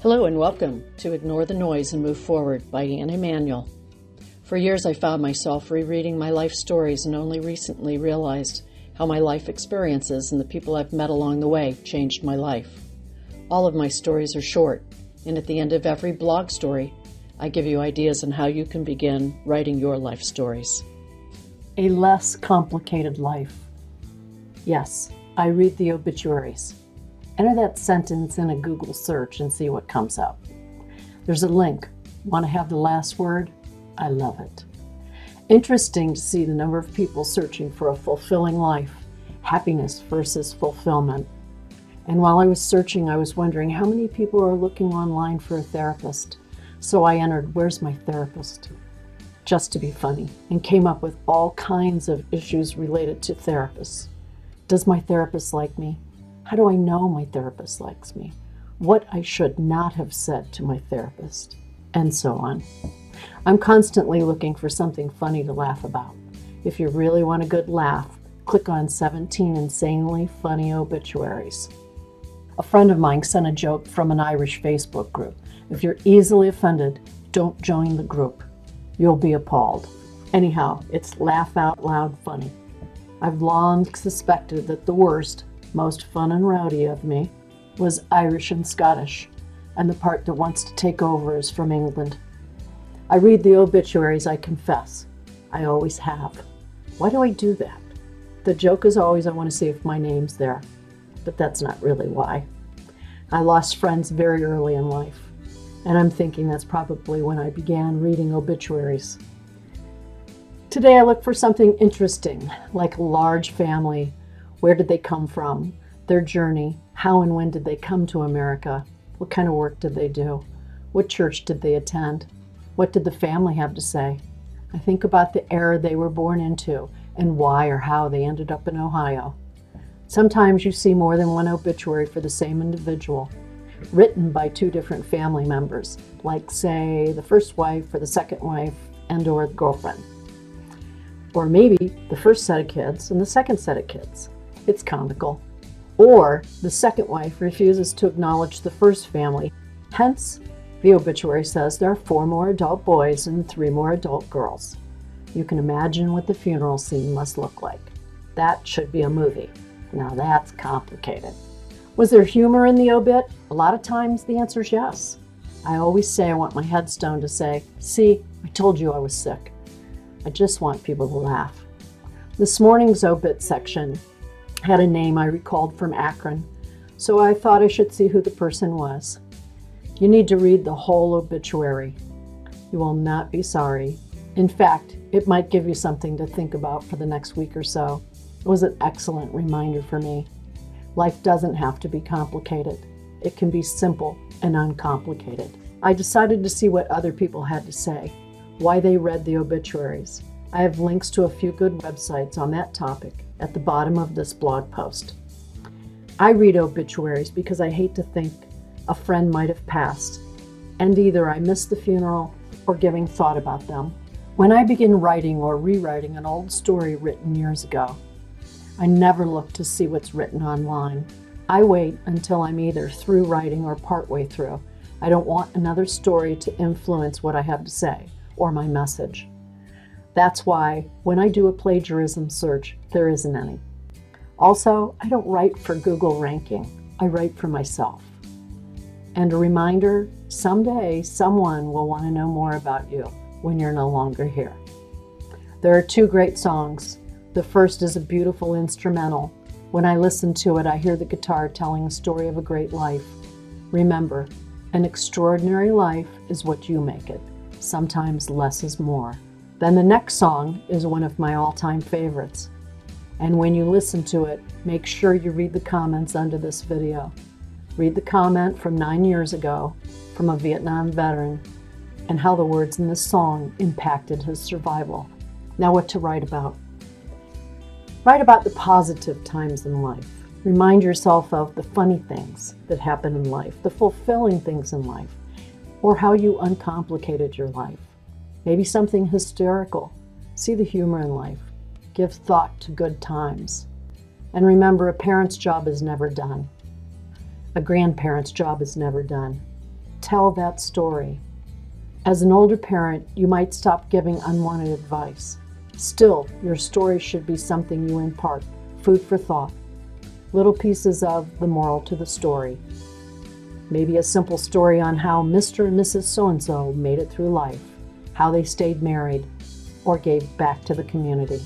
Hello and welcome to Ignore the Noise and Move Forward by Anne Emanuel. For years, I found myself rereading my life stories and only recently realized how my life experiences and the people I've met along the way changed my life. All of my stories are short, and at the end of every blog story, I give you ideas on how you can begin writing your life stories. A less complicated life. Yes, I read the obituaries. Enter that sentence in a Google search and see what comes up. There's a link. Want to have the last word? I love it. Interesting to see the number of people searching for a fulfilling life, happiness versus fulfillment. And while I was searching, I was wondering how many people are looking online for a therapist. So I entered, Where's my therapist? Just to be funny, and came up with all kinds of issues related to therapists. Does my therapist like me? How do I know my therapist likes me? What I should not have said to my therapist, and so on. I'm constantly looking for something funny to laugh about. If you really want a good laugh, click on 17 insanely funny obituaries. A friend of mine sent a joke from an Irish Facebook group. If you're easily offended, don't join the group. You'll be appalled. Anyhow, it's laugh out loud funny. I've long suspected that the worst, most fun and rowdy of me, was Irish and Scottish, and the part that wants to take over is from England. I read the obituaries, I confess. I always have. Why do I do that? The joke is always I want to see if my name's there, but that's not really why. I lost friends very early in life, and I'm thinking that's probably when I began reading obituaries. Today I look for something interesting, like large family. Where did they come from? Their journey. How and when did they come to America? What kind of work did they do? What church did they attend? What did the family have to say? I think about the era they were born into and why or how they ended up in Ohio. Sometimes you see more than one obituary for the same individual, written by two different family members, like say the first wife or the second wife and or the girlfriend. Or maybe the first set of kids and the second set of kids. It's comical. Or the second wife refuses to acknowledge the first family. Hence, the obituary says there are four more adult boys and three more adult girls. You can imagine what the funeral scene must look like. That should be a movie. Now that's complicated. Was there humor in the obit? A lot of times the answer is yes. I always say I want my headstone to say, See, I told you I was sick. I just want people to laugh. This morning's obit section had a name I recalled from Akron, so I thought I should see who the person was. You need to read the whole obituary. You will not be sorry. In fact, it might give you something to think about for the next week or so. It was an excellent reminder for me. Life doesn't have to be complicated, it can be simple and uncomplicated. I decided to see what other people had to say why they read the obituaries. I have links to a few good websites on that topic at the bottom of this blog post. I read obituaries because I hate to think a friend might have passed, and either I missed the funeral or giving thought about them. When I begin writing or rewriting an old story written years ago, I never look to see what's written online. I wait until I'm either through writing or partway through. I don't want another story to influence what I have to say or my message. That's why when I do a plagiarism search, there isn't any. Also, I don't write for Google ranking, I write for myself. And a reminder someday someone will want to know more about you when you're no longer here. There are two great songs. The first is a beautiful instrumental. When I listen to it, I hear the guitar telling a story of a great life. Remember, an extraordinary life is what you make it. Sometimes less is more. Then the next song is one of my all time favorites. And when you listen to it, make sure you read the comments under this video. Read the comment from nine years ago from a Vietnam veteran and how the words in this song impacted his survival. Now, what to write about? Write about the positive times in life. Remind yourself of the funny things that happen in life, the fulfilling things in life, or how you uncomplicated your life. Maybe something hysterical. See the humor in life. Give thought to good times. And remember, a parent's job is never done. A grandparent's job is never done. tell that story. As an older parent, you might stop giving unwanted advice. Still, your story should be something you impart, food for thought, little pieces of the moral to the story. Maybe a simple story on how Mr. and Mrs. So and so made it through life, how they stayed married, or gave back to the community.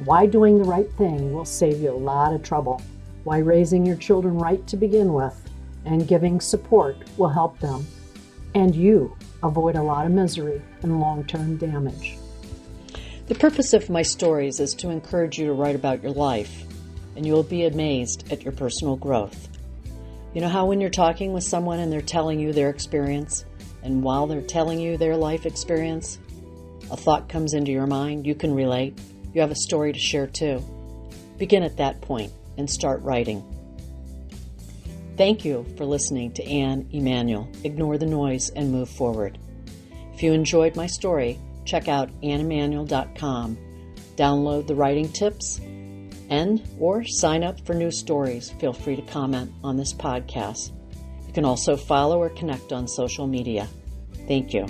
Why doing the right thing will save you a lot of trouble. Why raising your children right to begin with and giving support will help them and you avoid a lot of misery and long term damage. The purpose of my stories is to encourage you to write about your life, and you will be amazed at your personal growth. You know how when you're talking with someone and they're telling you their experience, and while they're telling you their life experience, a thought comes into your mind, you can relate, you have a story to share too. Begin at that point and start writing. Thank you for listening to Anne Emanuel. Ignore the noise and move forward. If you enjoyed my story, check out anneemanuel.com. Download the writing tips and or sign up for new stories. Feel free to comment on this podcast. You can also follow or connect on social media. Thank you.